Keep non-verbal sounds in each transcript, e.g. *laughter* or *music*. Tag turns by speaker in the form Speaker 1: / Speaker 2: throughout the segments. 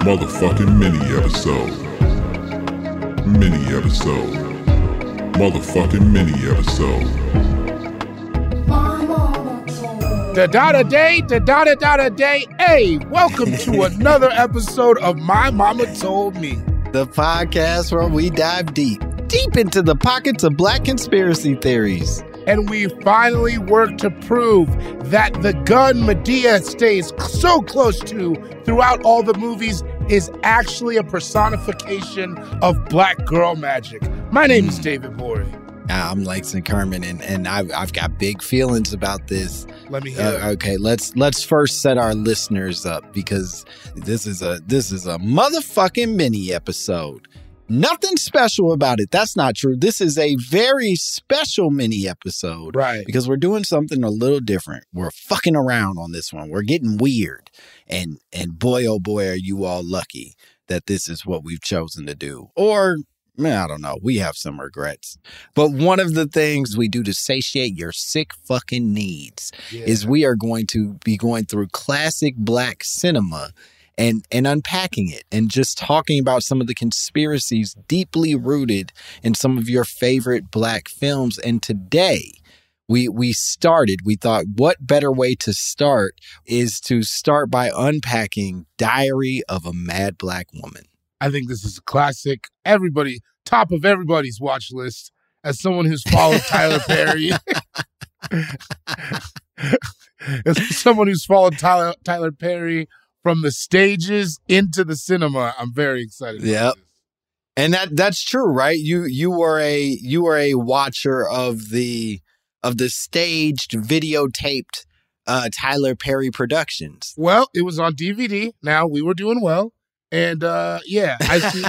Speaker 1: Motherfucking mini episode. Mini episode. Motherfucking mini episode.
Speaker 2: Da da da day, da da da da da day. Hey, welcome to *laughs* another episode of My Momma Told Me.
Speaker 3: The podcast where we dive deep, deep into the pockets of black conspiracy theories.
Speaker 2: And we finally work to prove that the gun Madea stays so close to throughout all the movies is actually a personification of black girl magic. My name is David Gborie.
Speaker 3: I'm Langston Kerman, and, and I've, I've got big feelings about this.
Speaker 2: Let me hear.
Speaker 3: Uh, okay, let's let's first set our listeners up because this is a this is a motherfucking mini episode. Nothing special about it. That's not true. This is a very special mini episode.
Speaker 2: Right.
Speaker 3: Because we're doing something a little different. We're fucking around on this one. We're getting weird. And and boy oh boy are you all lucky that this is what we've chosen to do. Or I don't know. We have some regrets. But one of the things we do to satiate your sick fucking needs
Speaker 2: Yeah.
Speaker 3: is we are going to be going through classic black cinema and and unpacking it and just talking about some of the conspiracies deeply rooted in some of your favorite black films and today we we started we thought what better way to start is to start by unpacking diary of a mad black woman
Speaker 2: I think this is a classic. Everybody, top of everybody's watch list. As someone who's followed Tyler Perry, *laughs* *laughs* as someone who's followed Tyler Tyler Perry from the stages into the cinema, I'm very excited.
Speaker 3: Yep. and that that's true right you you were a you were a watcher of the of the staged videotaped uh Tyler Perry productions
Speaker 2: Well, it was on DVD. Now we were doing well, and uh yeah, I *laughs* see.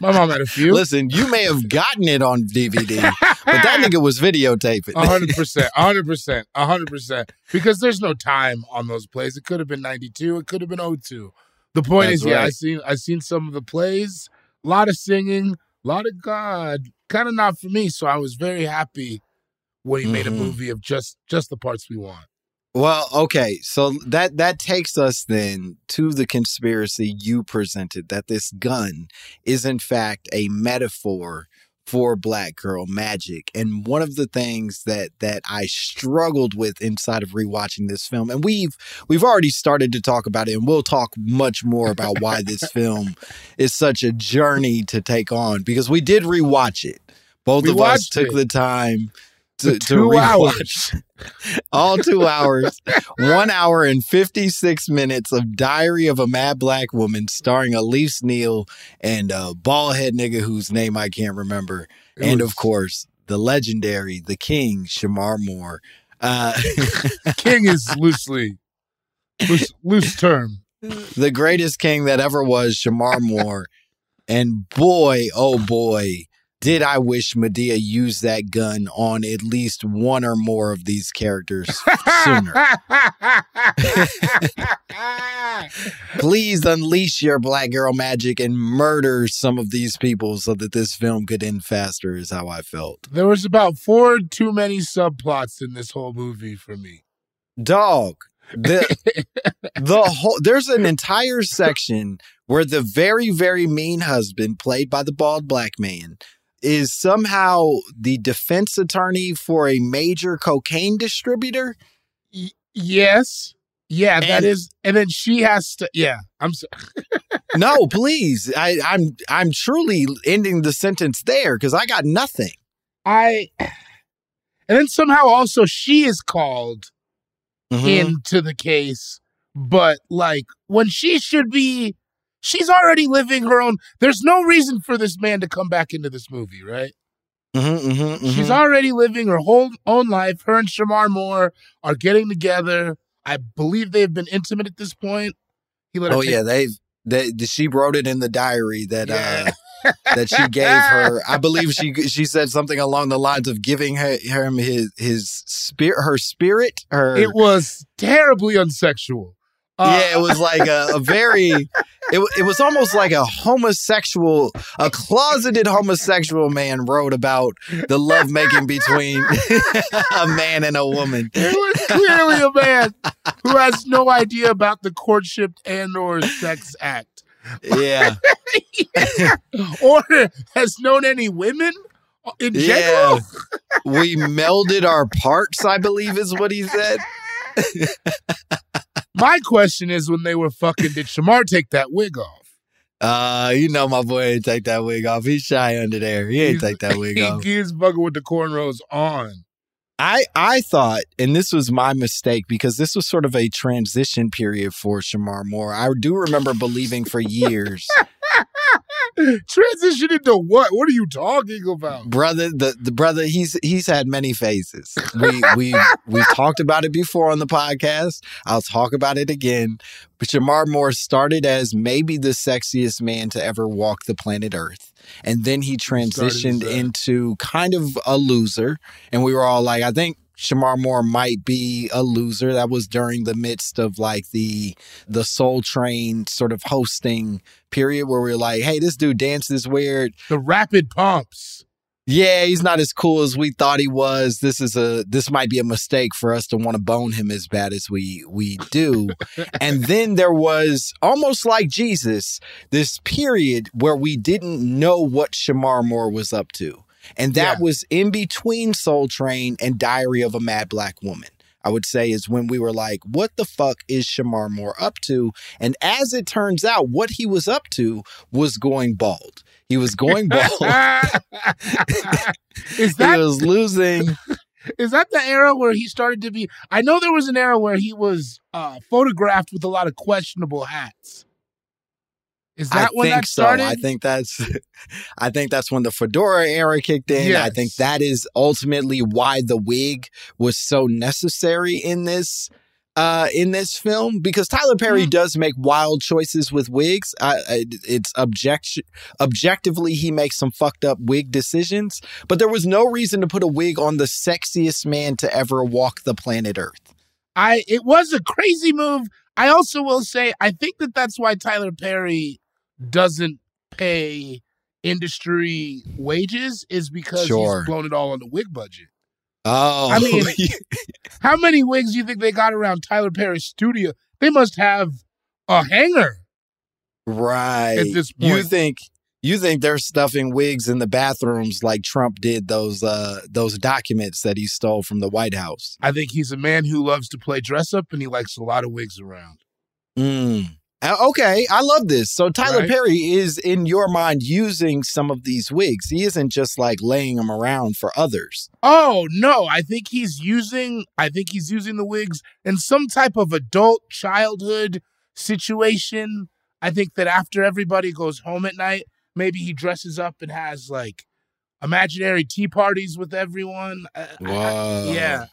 Speaker 2: My mom had a few.
Speaker 3: Listen, you may have gotten it on DVD, but that nigga was videotaping.
Speaker 2: A hundred percent, a hundred percent, a hundred percent. Because there's no time on those plays. It could have been ninety two. It could have been 02. The point
Speaker 3: That's
Speaker 2: is, yeah, I
Speaker 3: right.
Speaker 2: seen I seen some of the plays. A lot of singing, a lot of God. Kind of not for me. So I was very happy when he made a
Speaker 3: Mhm.
Speaker 2: movie of just just the parts we want.
Speaker 3: Well, okay, so that that takes us then to the conspiracy you presented that this gun is in fact a metaphor for black girl magic. And one of the things that that I struggled with inside of rewatching this film and we've we've already started to talk about it and we'll talk much more about why this *laughs* film is such a journey to take on because we did rewatch it. Both
Speaker 2: We
Speaker 3: of us took
Speaker 2: it.
Speaker 3: the time to,
Speaker 2: The
Speaker 3: to rewatch. *laughs* *laughs* all two hours, one hour and 56 minutes of Diary of a Mad Black Woman starring Elise Neal and a bald head nigga whose name I can't remember. And of course, the legendary, the king, Shemar Moore. Uh, *laughs*
Speaker 2: King is loosely loose, loose term.
Speaker 3: the greatest king that ever was, Shemar Moore. And boy, oh boy, did I wish Madea used that gun on at least one or more of these characters sooner. *laughs* Please unleash your black girl magic and murder some of these people so that this film could end faster, is how I felt.
Speaker 2: There was about four too many subplots in this whole movie for me.
Speaker 3: Dog. The *laughs* the whole there's an entire section where the very, very mean husband, played by the bald black man, is somehow the defense attorney for a major cocaine distributor.
Speaker 2: Y- yes. Yeah, that
Speaker 3: And-
Speaker 2: is, and then she has to. Yeah, I'm. So, *laughs*
Speaker 3: no, please. I, I'm I'm truly ending the sentence there because I got nothing.
Speaker 2: I, and then somehow also she is called
Speaker 3: Mhm.
Speaker 2: into the case, but like when she should be, she's already living her own. There's no reason for this man to come back into this movie, right?
Speaker 3: Mhm, mhm, mhm.
Speaker 2: She's already living her whole own life. Her and Shemar Moore are getting together. I believe they've been intimate at this point. He let
Speaker 3: Oh yeah, they they she wrote it in the diary that
Speaker 2: Yeah.
Speaker 3: uh that she gave her. *laughs* I believe she she said something along the lines of giving her him his his spirit her spirit her
Speaker 2: It was terribly unsexual. Uh,
Speaker 3: yeah, it was like a, a very, it, it was almost like a homosexual, a closeted homosexual man wrote about the lovemaking between *laughs* a man and a woman.
Speaker 2: It was clearly a man who has no idea about the courtship and or sex act.
Speaker 3: Yeah, *laughs*
Speaker 2: or has known any women in
Speaker 3: yeah.
Speaker 2: general.
Speaker 3: We melded our parts, I believe is what he said. *laughs*
Speaker 2: My question is when they were fucking, did Shemar take that wig off?
Speaker 3: Uh, you know my boy ain't take that wig off. He's shy under there. He ain't
Speaker 2: He's-
Speaker 3: take that wig *laughs*
Speaker 2: He,
Speaker 3: off.
Speaker 2: he's fucking with the cornrows on.
Speaker 3: I I thought, and this was my mistake because this was sort of a transition period for Shemar Moore. I do remember believing for years, *laughs* *laughs*
Speaker 2: Transition into what? What are you talking about?
Speaker 3: brother. The the brother he's he's had many phases. We we we've *laughs* talked about it before on the podcast. I'll talk about it again. But Shemar Moore started as maybe the sexiest man to ever walk the planet Earth. And then he transitioned into kind of a loser. And we were all like, I think Shemar Moore might be a loser. That was during the midst of like the the Soul Train sort of hosting period where we are like, hey, this dude dances weird.
Speaker 2: The rapid pumps.
Speaker 3: Yeah, he's not as cool as we thought he was. This is a this might be a mistake for us to want to bone him as bad as we we do. *laughs* and then there was almost like Jesus, this period where we didn't know what Shemar Moore was up to. And that
Speaker 2: Yeah.
Speaker 3: was in between Soul Train and Diary of a Mad Black Woman. I would say is when we were like, what the fuck is Shemar Moore up to? And as it turns out, what he was up to was going bald. He was going bald. *laughs*
Speaker 2: is *laughs* that- he
Speaker 3: was losing. *laughs*
Speaker 2: is that the era where he started to be? I know there was an era where he was uh, photographed with a lot of questionable hats. Is that
Speaker 3: I
Speaker 2: when
Speaker 3: think
Speaker 2: that started?
Speaker 3: so. I think that's *laughs* I think that's when the fedora era kicked in. I think that is ultimately why the wig was so necessary in this uh in this film because Tyler Perry
Speaker 2: Mm-hmm.
Speaker 3: does make wild choices with wigs. I, I, it's object objectively he makes some fucked up wig decisions, but there was no reason to put a wig on the sexiest man to ever walk the planet Earth.
Speaker 2: I it was a crazy move. I also will say I think that that's why Tyler Perry doesn't pay industry wages is because
Speaker 3: Sure.
Speaker 2: he's blown it all on the wig budget.
Speaker 3: Oh,
Speaker 2: I mean, *laughs* How many wigs do you think they got around Tyler Perry's studio? They must have a hanger.
Speaker 3: Right.
Speaker 2: at this point, You
Speaker 3: think you think they're stuffing wigs in the bathrooms like Trump did those uh those documents that he stole from the White House.
Speaker 2: I think he's a man who loves to play dress up and he likes a lot of wigs around.
Speaker 3: Mm. Uh, Okay, I love this. So Tyler
Speaker 2: Right.
Speaker 3: Perry is in your mind using some of these wigs. He isn't just like laying them around for others.
Speaker 2: Oh no, I think he's using I think he's using the wigs in some type of adult childhood situation. I think that after everybody goes home at night, maybe he dresses up and has like imaginary tea parties with everyone. I- I- I-
Speaker 3: Whoa.
Speaker 2: yeah.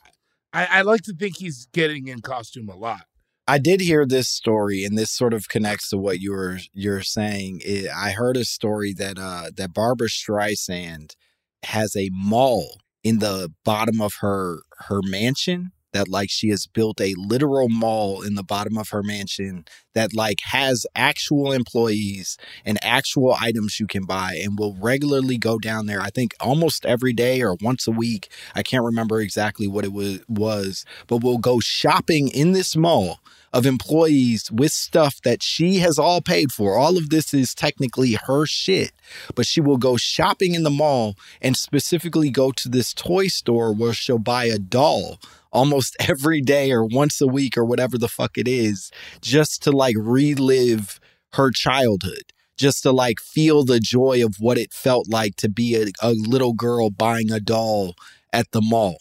Speaker 2: I, I like to think he's getting in costume a lot.
Speaker 3: I did hear this story, and this sort of connects to what you were you're saying. It, I heard a story that uh, that Barbra Streisand has a mall in the bottom of her her mansion that like she has built a literal mall in the bottom of her mansion that like has actual employees and actual items you can buy and will regularly go down there i think almost every day or once a week. I can't remember exactly what it was was but will go shopping in this mall of employees with stuff that she has all paid for. All of this is technically her shit, but she will go shopping in the mall and specifically go to this toy store where she'll buy a doll almost *laughs* every day or once a week or whatever the fuck it is, just to like relive her childhood, just to like feel the joy of what it felt like to be a, a little girl buying a doll at the mall.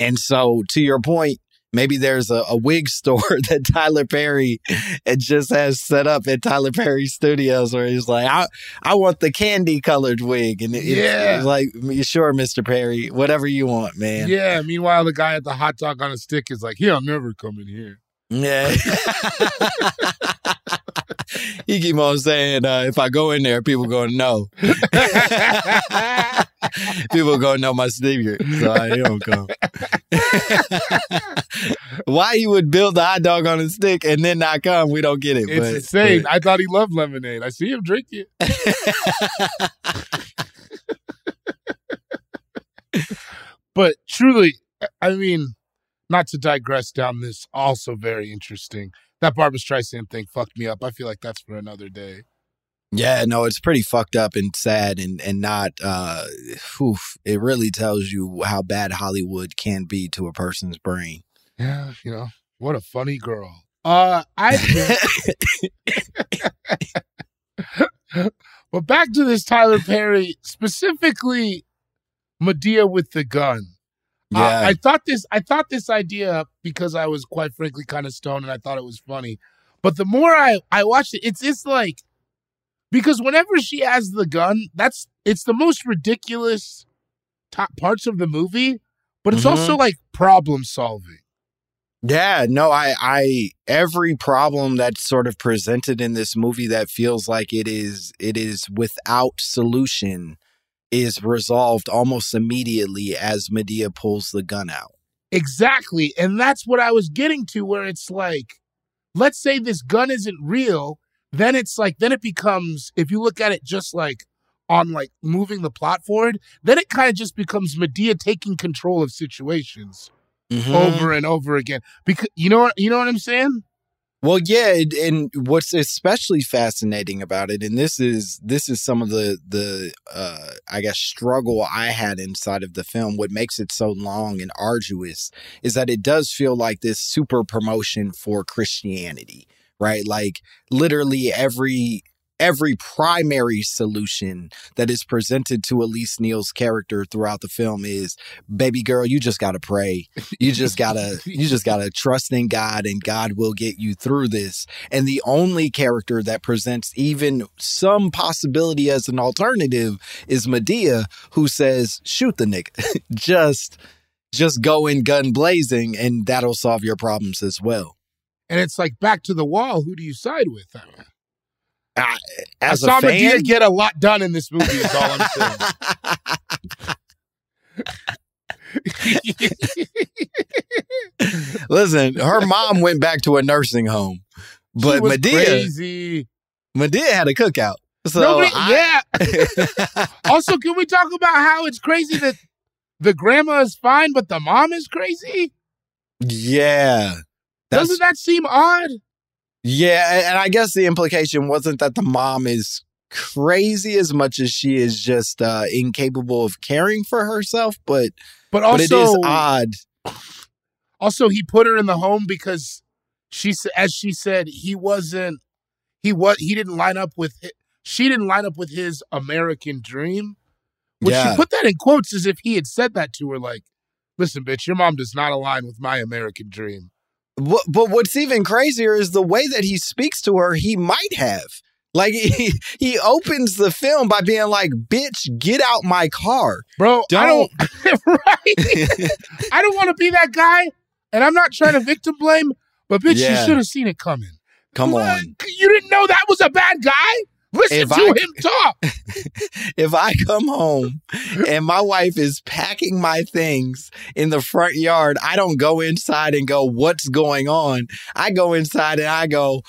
Speaker 3: And so, to your point, maybe there's a, a wig *laughs* store that Tyler Perry it just has set up at Tyler Perry Studios where he's like, I, I want the candy colored wig. And it,
Speaker 2: Yeah.
Speaker 3: it's like, sure, Mr. Perry, whatever you want, man.
Speaker 2: Yeah. Meanwhile, the guy at the hot dog on a stick is like, he'll never come in here.
Speaker 3: Yeah. *laughs* he keep on saying, uh, if I go in there, people going to know. *laughs* people going to know my secret. So I don't come. *laughs* Why he would build the hot dog on a stick and then not come, we don't get it.
Speaker 2: It's
Speaker 3: but,
Speaker 2: insane.
Speaker 3: but-
Speaker 2: I thought he loved lemonade. I see him drink it. but truly, I mean, not to digress down this also very interesting. That Barbra Streisand thing fucked me up. I feel like that's for another day.
Speaker 3: Yeah, no, it's pretty fucked up and sad and and not uh oof, it really tells you how bad Hollywood can be to a person's brain.
Speaker 2: Yeah, you know, what a funny girl. Uh I *laughs* But back to this Tyler Perry, specifically Madea with the gun. Uh, I thought this I thought this idea because I was quite frankly kind of stoned and I thought it was funny. But the more I I watched it, it's it's like because whenever she has the gun, that's it's the most ridiculous top parts of the movie, but it's
Speaker 3: Mhm.
Speaker 2: also like problem solving.
Speaker 3: Yeah, no, I, I, every problem that's sort of presented in this movie that feels like it is, it is without solution is resolved almost immediately as Madea pulls the gun out.
Speaker 2: Exactly. And that's what I was getting to, where it's like, let's say this gun isn't real. Then it's like, then it becomes, if you look at it just like on like moving the plot forward, then it kind of just becomes Madea taking control of situations
Speaker 3: Mhm.
Speaker 2: over and over again. Because you know what, you know what I'm saying?
Speaker 3: Well, yeah, and- what's especially fascinating about it, and this is this is some of the the uh, I guess struggle I had inside of the film. What makes it so long and arduous is that it does feel like this super promotion for Christianity, right? Like literally every every primary solution that is presented to Elise Neal's character throughout the film is, baby girl, you just gotta pray you just gotta you just gotta trust in god and god will get you through this and the only character that presents even some possibility as an alternative is madea who says shoot the nigga *laughs* just just go in gun blazing and that'll solve your problems as well
Speaker 2: And it's like back to the wall. Who do you side with? I,
Speaker 3: I, as a fan,
Speaker 2: Madea get a lot done in this movie, is all I'm saying. *laughs*
Speaker 3: listen her mom went back to a nursing home but madea
Speaker 2: crazy.
Speaker 3: madea had a cookout so
Speaker 2: Nobody,
Speaker 3: I-
Speaker 2: yeah. *laughs* also, can we talk about how it's crazy that the grandma is fine, but the mom is crazy?
Speaker 3: yeah
Speaker 2: Doesn't that seem odd?
Speaker 3: Yeah, and I guess the implication wasn't that the mom is crazy as much as she is just uh, incapable of caring for herself, but
Speaker 2: But
Speaker 3: but it is
Speaker 2: also,
Speaker 3: odd.
Speaker 2: also he put her in the home because she, as she said, he wasn't. He was. He didn't line up with. She didn't line up with his American dream. Which
Speaker 3: Yeah.
Speaker 2: she put that in quotes as if he had said that to her. Like, listen, bitch, your mom does not align with my American dream.
Speaker 3: What, but what's even crazier is the way that he speaks to her. He might have. Like *laughs* he, he opens the film by being like, "Bitch, get out my car."
Speaker 2: Bro, I
Speaker 3: Don't-
Speaker 2: don't *laughs* right. I don't want to be that guy, and I'm not trying to victim blame, But bitch,
Speaker 3: Yeah.
Speaker 2: you should have seen it coming.
Speaker 3: Come
Speaker 2: What?
Speaker 3: on.
Speaker 2: You didn't know that was a bad guy? Listen
Speaker 3: If
Speaker 2: to
Speaker 3: I-
Speaker 2: him talk. *laughs*
Speaker 3: if I come home and my wife is packing my things in the front yard, I don't go inside and go, What's going on? I go inside and I go,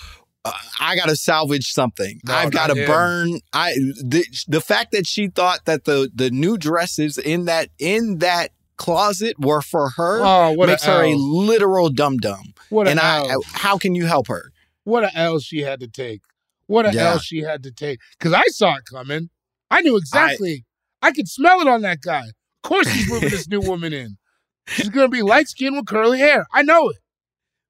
Speaker 3: uh, I gotta salvage something.
Speaker 2: No,
Speaker 3: I've got to burn. I the, the fact that she thought that the the new dresses in that in that closet were for her
Speaker 2: Oh, what
Speaker 3: makes
Speaker 2: a
Speaker 3: her a
Speaker 2: L.
Speaker 3: literal dum dum.
Speaker 2: What
Speaker 3: And I,
Speaker 2: L.
Speaker 3: how can you help her?
Speaker 2: What a L she had to take. What a
Speaker 3: Yeah.
Speaker 2: L she had to take. Because I saw it coming. I knew exactly. I, could smell it on that guy. Of course he's moving this new woman in. She's gonna be light skinned with curly hair. I know it.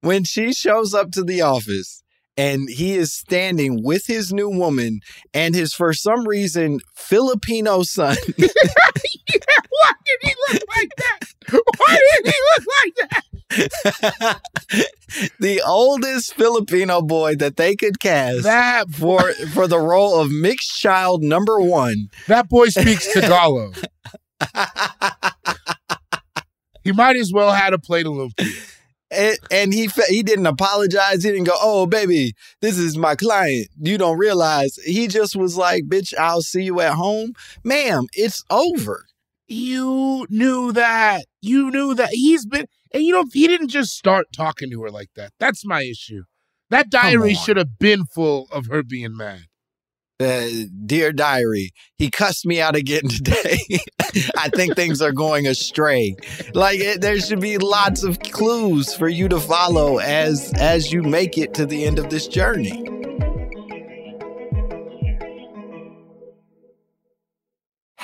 Speaker 3: when she shows up to the office and he is standing with his new woman and his for some reason Filipino son *laughs*
Speaker 2: Why did he look like that? Why did he look like that? *laughs*
Speaker 3: the oldest Filipino boy that they could cast
Speaker 2: That
Speaker 3: for for the role of mixed child number 1
Speaker 2: that boy speaks Tagalog. *laughs* He might as well had a plate of lumpia.
Speaker 3: and, and he he didn't apologize he didn't go oh baby this is my client you don't realize he just was like bitch I'll see you at home ma'am it's over
Speaker 2: You knew that. You knew that he's been, and you know, he didn't just start talking to her like that. That's my issue. That diary should have been full of her being mad.
Speaker 3: uh, dear diary, he cussed me out again *laughs* today. I think things are going astray. Like it, there should be lots of clues for you to follow as as you make it to the end of this journey.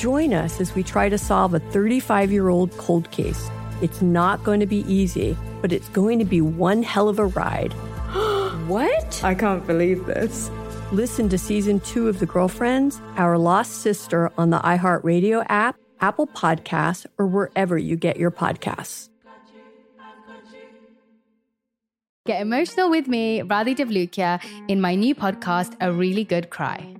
Speaker 4: Join us as we try to solve a 35 year old cold case. It's not going to be easy, but it's going to be one hell of a ride. *gasps*
Speaker 5: What? I can't believe this.
Speaker 4: Listen to season two of The Girlfriends, Our Lost Sister on the iHeartRadio app, Apple Podcasts, or wherever you get your podcasts.
Speaker 6: Get emotional with me, Radhi Devlukia, in my new podcast, A Really Good Cry.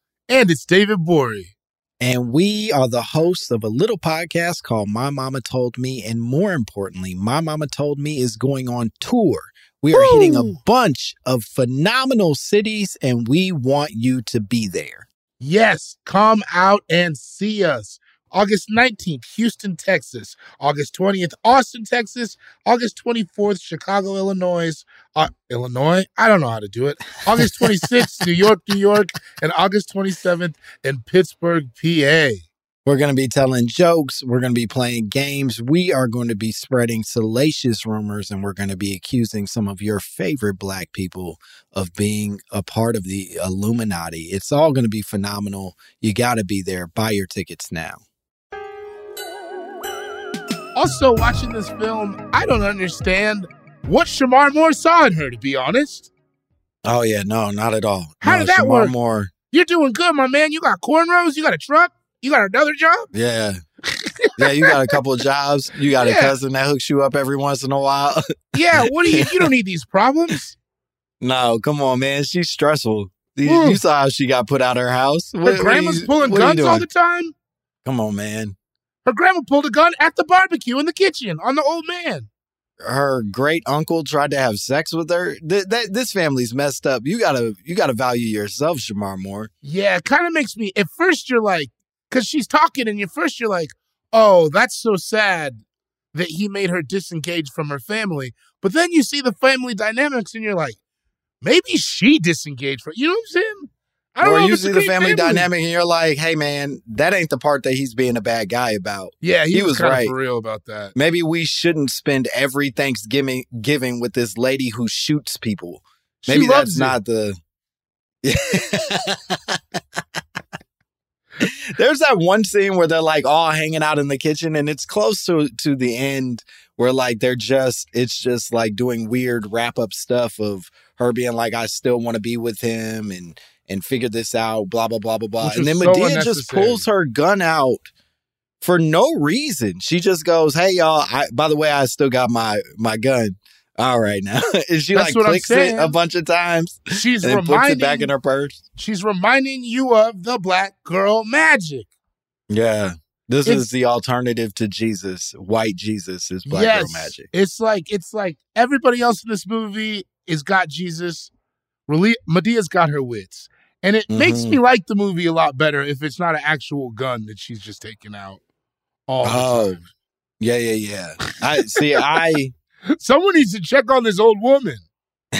Speaker 2: And it's David Gborie.
Speaker 3: And we are the hosts of a little podcast called My Momma Told Me. And more importantly, My Momma Told Me is going on tour. We are hitting a bunch of phenomenal cities, and we want you to be there.
Speaker 2: Yes, come out and see us. August 19th, Houston, Texas. August 20th, Austin, Texas. August 24th, Chicago, Illinois. Uh, Illinois? I don't know how to do it. August 26th, New York, New York. And August 27th in Pittsburgh, PA.
Speaker 3: We're going to be telling jokes. We're going to be playing games. We are going to be spreading salacious rumors, and we're going to be accusing some of your favorite black people of being a part of the Illuminati. It's all going to be phenomenal. You got to be there. Buy your tickets now.
Speaker 2: Also, watching this film, I don't understand what Shemar Moore saw in her, to be honest.
Speaker 3: Oh, yeah. No, not at all.
Speaker 2: How
Speaker 3: no,
Speaker 2: did that
Speaker 3: Shemar
Speaker 2: work?
Speaker 3: Moore.
Speaker 2: You're doing good, my man. You got cornrows, you got a truck, you got another job.
Speaker 3: Yeah. *laughs* Yeah, you got a couple of jobs. You got a cousin that hooks you up every once in a while. *laughs*
Speaker 2: Yeah, what do you? You don't need these problems.
Speaker 3: no, come on, man. She's stressful. You,
Speaker 2: Mm.
Speaker 3: you saw how she got put out of her house.
Speaker 2: Her
Speaker 3: What- what
Speaker 2: grandma's
Speaker 3: you-
Speaker 2: pulling
Speaker 3: what are you
Speaker 2: guns all the time.
Speaker 3: Come on, man.
Speaker 2: Her grandma pulled a gun at the barbecue in the kitchen on the old man.
Speaker 3: Her great uncle tried to have sex with her. Th- that this family's messed up. You gotta, you gotta value yourself, Shemar Moore.
Speaker 2: Yeah, it kind of makes me. At first, you're like, because she's talking, and you first you're like, oh, that's so sad that he made her disengage from her family. But then you see the family dynamics, and you're like, maybe she disengaged from. You know what I'm saying? I don't
Speaker 3: or you see the
Speaker 2: great
Speaker 3: family, dynamic, and you're like, "Hey, man, that ain't the part that he's being a bad guy about."
Speaker 2: Yeah, he,
Speaker 3: he
Speaker 2: was,
Speaker 3: was right.
Speaker 2: for real about that.
Speaker 3: Maybe we shouldn't spend every Thanksgiving giving with this lady who shoots people.
Speaker 2: She
Speaker 3: Maybe that's
Speaker 2: it.
Speaker 3: not the. *laughs* There's that one scene where they're like all hanging out in the kitchen, and it's close to to the end where like they're just it's just like doing weird wrap up stuff of her being like, I still want to be with him and and figure this out, blah blah blah blah blah.
Speaker 2: Which
Speaker 3: And then
Speaker 2: so
Speaker 3: Madea just pulls her gun out for no reason. She just goes, "Hey y'all, I, by the way, I still got my my gun." All right now, *laughs* and she
Speaker 2: That's
Speaker 3: like clicks it a bunch of times
Speaker 2: She's
Speaker 3: and puts it
Speaker 2: reminding
Speaker 3: back in her purse.
Speaker 2: She's reminding you of the black girl magic.
Speaker 3: Yeah, this
Speaker 2: It's-
Speaker 3: is the alternative to Jesus. White Jesus is black
Speaker 2: yes,
Speaker 3: girl magic.
Speaker 2: It's like it's like everybody else in this movie is got Jesus. Rele- Madea's got her wits, and it makes
Speaker 3: Mhm.
Speaker 2: me like the movie a lot better if it's not an actual gun that she's just taking out. All the
Speaker 3: Oh, yeah, yeah, yeah. I see. I *laughs*
Speaker 2: someone needs to check on this old woman. *laughs*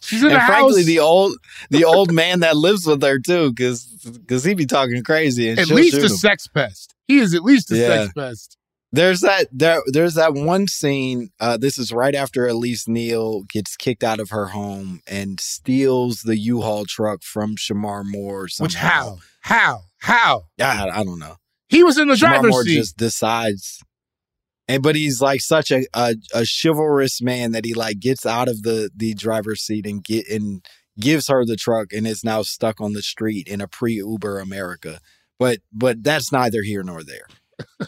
Speaker 2: She's in
Speaker 3: and
Speaker 2: a
Speaker 3: frankly,
Speaker 2: house.
Speaker 3: the old the old man that lives with her too, because because he be talking crazy and
Speaker 2: at least a
Speaker 3: him.
Speaker 2: sex pest. He is at least a
Speaker 3: Yeah.
Speaker 2: sex pest.
Speaker 3: There's that there there's that one scene. Uh, this is right after Elise Neal gets kicked out of her home and steals the U-Haul truck from Shemar Moore.
Speaker 2: Which
Speaker 3: Somehow.
Speaker 2: how? How? How?
Speaker 3: I, I don't know.
Speaker 2: He was in the
Speaker 3: Shemar
Speaker 2: driver's
Speaker 3: Moore
Speaker 2: seat.
Speaker 3: just decides. And but he's like such a, a a chivalrous man that he like gets out of the the driver's seat and get and gives her the truck and is now stuck on the street in a pre-Uber America. But but that's neither here nor there.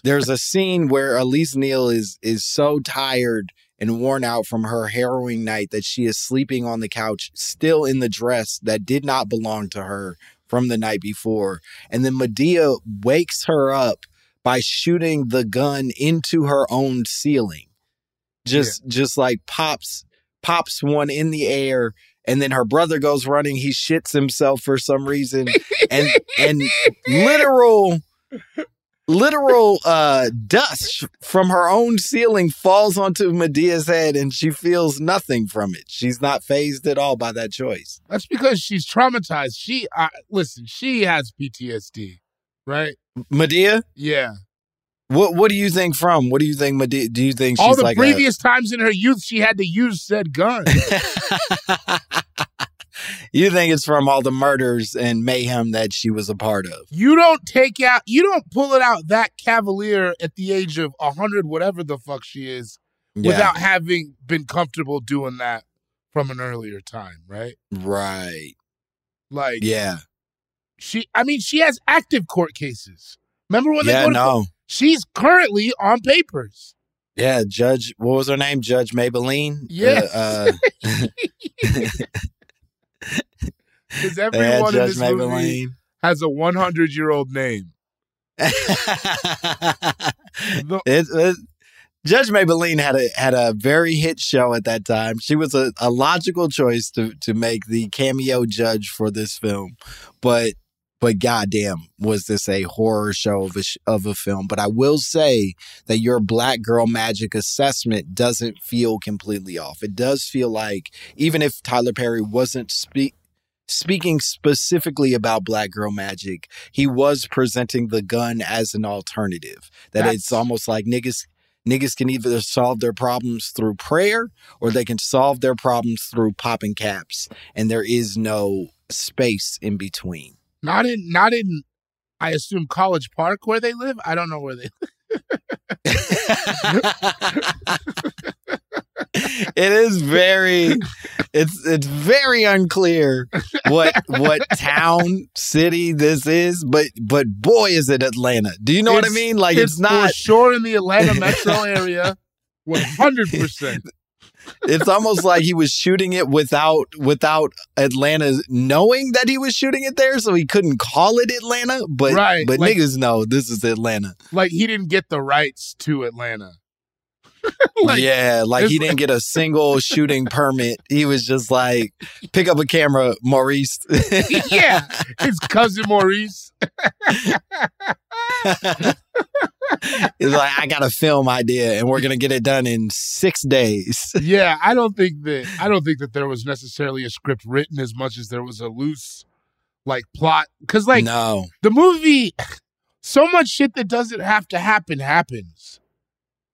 Speaker 3: There's a scene where Elise Neal is is so tired and worn out from her harrowing night that she is sleeping on the couch, still in the dress that did not belong to her from the night before. And then Madea wakes her up by shooting the gun into her own ceiling. Just just like pops pops one in the air and then her brother goes running he shits himself for some reason *laughs* and and literal literal uh dust from her own ceiling falls onto Madea's head and she feels nothing from it. She's not phased at all by that choice.
Speaker 2: That's because she's traumatized. She, uh, listen, she has PTSD, right?
Speaker 3: Madea,
Speaker 2: Yeah.
Speaker 3: what what do you think from? What do you think Madea do you think she's
Speaker 2: All the
Speaker 3: like a-
Speaker 2: previous times in her youth, she had to use said gun. *laughs*
Speaker 3: you think it's from all the murders and mayhem that she was a part of?
Speaker 2: you don't take out, you don't pull it out that cavalier at the age of a hundred, whatever the fuck she is,
Speaker 3: Yeah.
Speaker 2: without having been comfortable doing that from an earlier time, right?
Speaker 3: Right.
Speaker 2: Like,
Speaker 3: Yeah.
Speaker 2: she, I mean, she has active court cases. Remember when they
Speaker 3: Yeah,
Speaker 2: go to
Speaker 3: no.
Speaker 2: court? She's currently on papers.
Speaker 3: Yeah, Judge. What was her name? Judge Mablean.
Speaker 2: Yeah.
Speaker 3: Uh, uh, *laughs* *laughs*
Speaker 2: Because
Speaker 3: yeah,
Speaker 2: everyone in this movie has a 100 year old name. *laughs*
Speaker 3: It, it, Judge Mablean had a had a very hit show at that time. She was a, a logical choice to to make the cameo judge for this film, but but goddamn, was this a horror show of a sh- of a film? But I will say that your Black Girl Magic assessment doesn't feel completely off. It does feel like even if Tyler Perry wasn't speak speaking specifically about Black Girl Magic, he was presenting the gun as an alternative. That
Speaker 2: That's-
Speaker 3: it's almost like niggas niggas can either solve their problems through prayer or they can solve their problems through popping caps, and there is no space in between.
Speaker 2: Not in, not in, I assume College Park where they live. I don't know where they
Speaker 3: it is very it's it's very unclear what what town city this is but but boy is it atlanta do you know what i mean like it's,
Speaker 2: for
Speaker 3: not
Speaker 2: sure in the Atlanta metro area. 100%.
Speaker 3: It's almost like he was shooting it without without atlanta knowing that he was shooting it there so he couldn't call it atlanta but
Speaker 2: Right,
Speaker 3: but
Speaker 2: like-
Speaker 3: niggas know this is atlanta
Speaker 2: Like he didn't get the rights to Atlanta. *laughs* Like,
Speaker 3: yeah, like he didn't get a single shooting permit. He was just like, pick up a camera, Maurice. *laughs*
Speaker 2: yeah, his cousin Maurice. *laughs*
Speaker 3: He's like, I got a film idea and we're gonna get it done in six days. *laughs*
Speaker 2: yeah, I don't think that I don't think that there was necessarily a script written as much as there was a loose like plot because like
Speaker 3: no,
Speaker 2: the movie, so much shit that doesn't have to happen happens.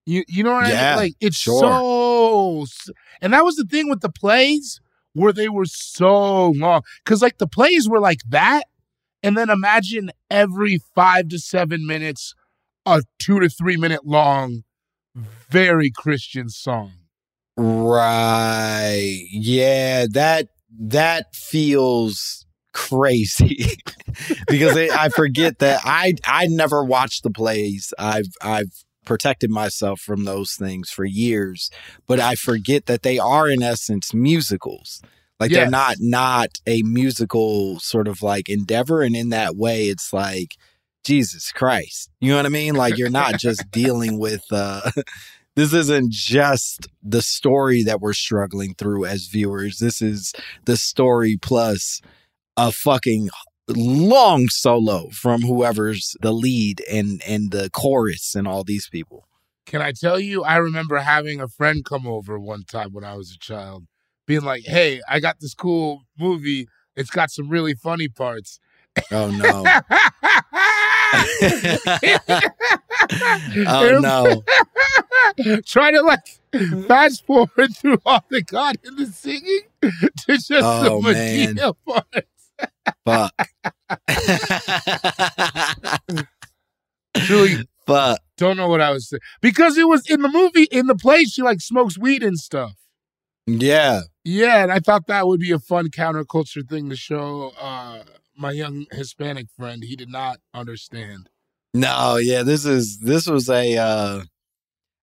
Speaker 2: You you know what I mean? Like it's
Speaker 3: sure.
Speaker 2: so, and that was the thing with the plays where they were so long because like the plays were like that, and then imagine every five to seven minutes, a two to three minute long, very Christian song.
Speaker 3: right? Yeah, that that feels crazy *laughs* because it, I forget that I I never watched the plays. I've I've protected myself from those things for years, but I forget that they are in essence musicals. Like they're not not a musical sort of like endeavor, and in that way, it's like Jesus Christ. You know what I mean? Like you're not just *laughs* dealing with. uh *laughs* This isn't just the story that we're struggling through as viewers. This is the story plus a fucking long solo from whoever's the lead and and the chorus and all these people.
Speaker 2: Can I tell you? I remember having a friend come over one time when I was a child, being like, "Hey, I got this cool movie. It's got some really funny parts."
Speaker 3: Oh no. *laughs* *laughs* oh no. *laughs*
Speaker 2: Try to like fast forward through all the God the singing to just
Speaker 3: Oh,
Speaker 2: the. Madea parts.
Speaker 3: Fuck. *laughs*
Speaker 2: Truly
Speaker 3: Fuck.
Speaker 2: don't know what I was saying because it was in the movie. In the play, she like smokes weed and stuff.
Speaker 3: Yeah.
Speaker 2: Yeah, and I thought that would be a fun counterculture thing to show uh, my young Hispanic friend. He did not understand.
Speaker 3: No, yeah, this is this was a uh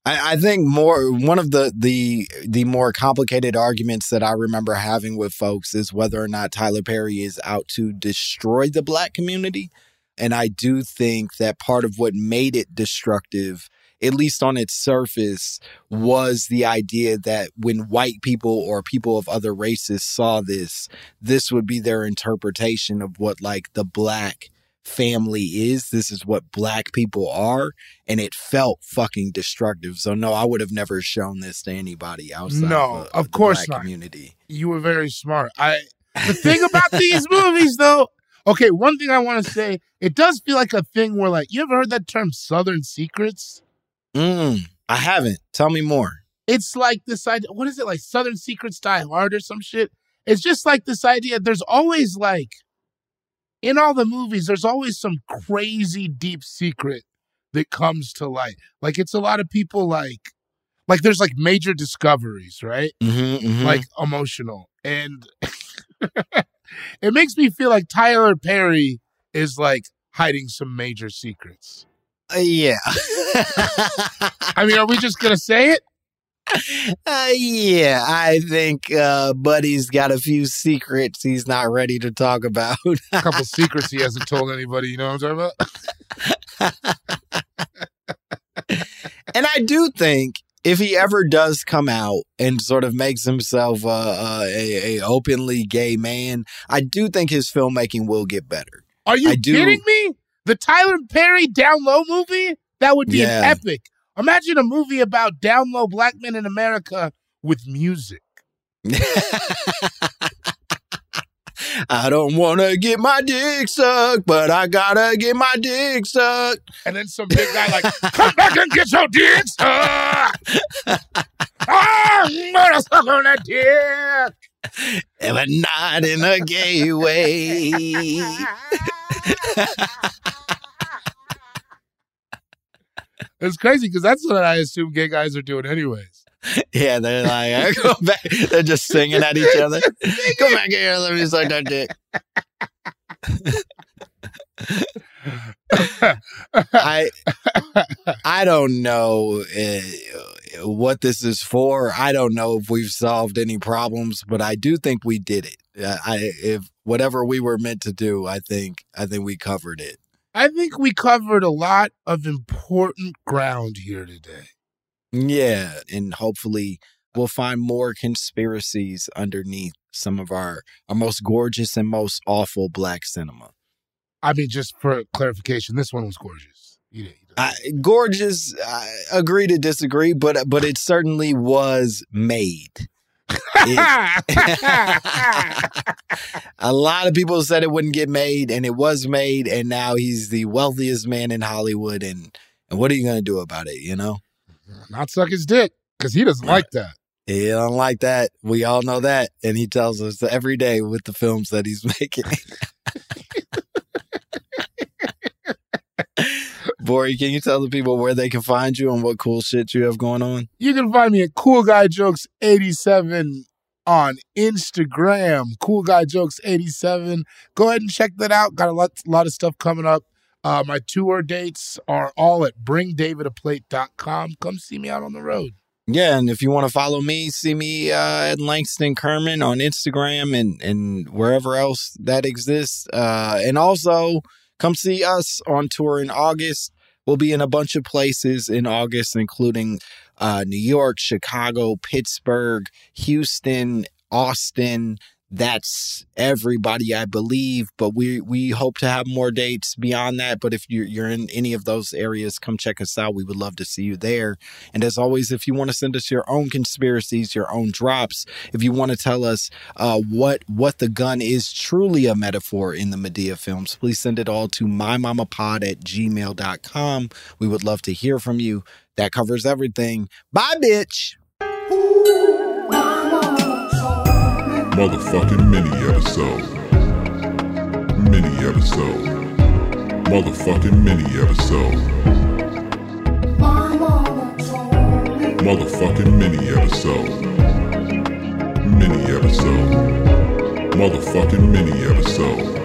Speaker 3: I, I think more one of the the the more complicated arguments that I remember having with folks is whether or not Tyler Perry is out to destroy the black community. And I do think that part of what made it destructive, at least on its surface, was the idea that when white people or people of other races saw this, this would be their interpretation of what like the black family is. This is what black people are. And it felt fucking destructive. So no, I would have never shown this to anybody outside
Speaker 2: No,
Speaker 3: of,
Speaker 2: of course not.
Speaker 3: community.
Speaker 2: You were very smart. I the thing about these movies though. Okay, one thing I want to say, it does feel like a thing where like you ever heard that term Southern Secrets?
Speaker 3: Mm, I haven't. Tell me more.
Speaker 2: It's like this idea. What is it like? Southern Secrets Die Hard or some shit. It's just like this idea. There's always like in all the movies, there's always some crazy deep secret that comes to light. Like it's a lot of people like like there's like major discoveries, right?
Speaker 3: Mm-hmm,
Speaker 2: Like emotional. And *laughs* it makes me feel like Tyler Perry is like hiding some major secrets.
Speaker 3: Uh, yeah.
Speaker 2: I mean, are we just gonna say it? *laughs*
Speaker 3: Uh, yeah, I think uh, Buddy's got a few secrets he's not ready to talk about.
Speaker 2: a couple *laughs* secrets he hasn't told anybody. You know what I'm talking
Speaker 3: about? and I do think if he ever does come out and sort of makes himself uh, uh, a, a openly gay man, I do think his filmmaking will get better.
Speaker 2: Are you kidding me? The Tyler Perry Down Low movie? That would be
Speaker 3: Yeah.
Speaker 2: an epic. Imagine a movie about down low black men in America with music. *laughs*
Speaker 3: I don't want to get my dick sucked, but I gotta get my dick sucked.
Speaker 2: And then some big guy like, come back and get your dick sucked. *laughs* ah, I'm gonna suck on that dick.
Speaker 3: But not in a gay way. *laughs*
Speaker 2: It's crazy because that's what I assume gay guys are doing anyways.
Speaker 3: yeah, they're like, *laughs* go back. They're just singing at each other. Come back here, let me suck that dick. I I don't know uh, what this is for. I don't know if we've solved any problems, but I do think we did it. Uh, I if whatever we were meant to do, I think I think we covered it.
Speaker 2: I think we covered a lot of important ground here today.
Speaker 3: Yeah, and hopefully we'll find more conspiracies underneath some of our our most gorgeous and most awful black cinema.
Speaker 2: I mean, just for clarification, this one was gorgeous. You,
Speaker 3: I, gorgeous, I agree to disagree, but but it certainly was made. It- *laughs* a lot of people said it wouldn't get made, and it was made, and now he's the wealthiest man in Hollywood. And and what are you going to do about it? You know,
Speaker 2: Not suck his dick because he doesn't like that.
Speaker 3: he don't like that. We all know that, and he tells us every day with the films that he's *laughs* making. Gborie, can you tell the people where they can find you and what cool shit you have going on?
Speaker 2: You can find me at Cool Guy Jokes 87 on Instagram. Cool Guy Jokes 87. Go ahead and check that out. Got a lot, lot of stuff coming up. Uh, my tour dates are all at bringdavidaplate.com. Come see me out on the road.
Speaker 3: Yeah, and if you want to follow me, see me uh, at Langston Kerman on Instagram and and wherever else that exists. Uh, and also come see us on tour in August. We'll be in a bunch of places in August, including uh, New York, Chicago, Pittsburgh, Houston, Austin. That's everybody, I believe. But we we hope to have more dates beyond that. But if you're you're in any of those areas, come check us out. We would love to see you there. And as always, if you want to send us your own conspiracies, your own drops, if you want to tell us uh, what what the gun is truly a metaphor in the Madea films, please send it all to mymommapod at gmail.com. We would love to hear from you. That covers everything. Bye, bitch.
Speaker 1: Motherfucking mini episode. Mini episode. Motherfucking mini episode. Motherfucking mini episode. Mini episode. Motherfucking mini episode.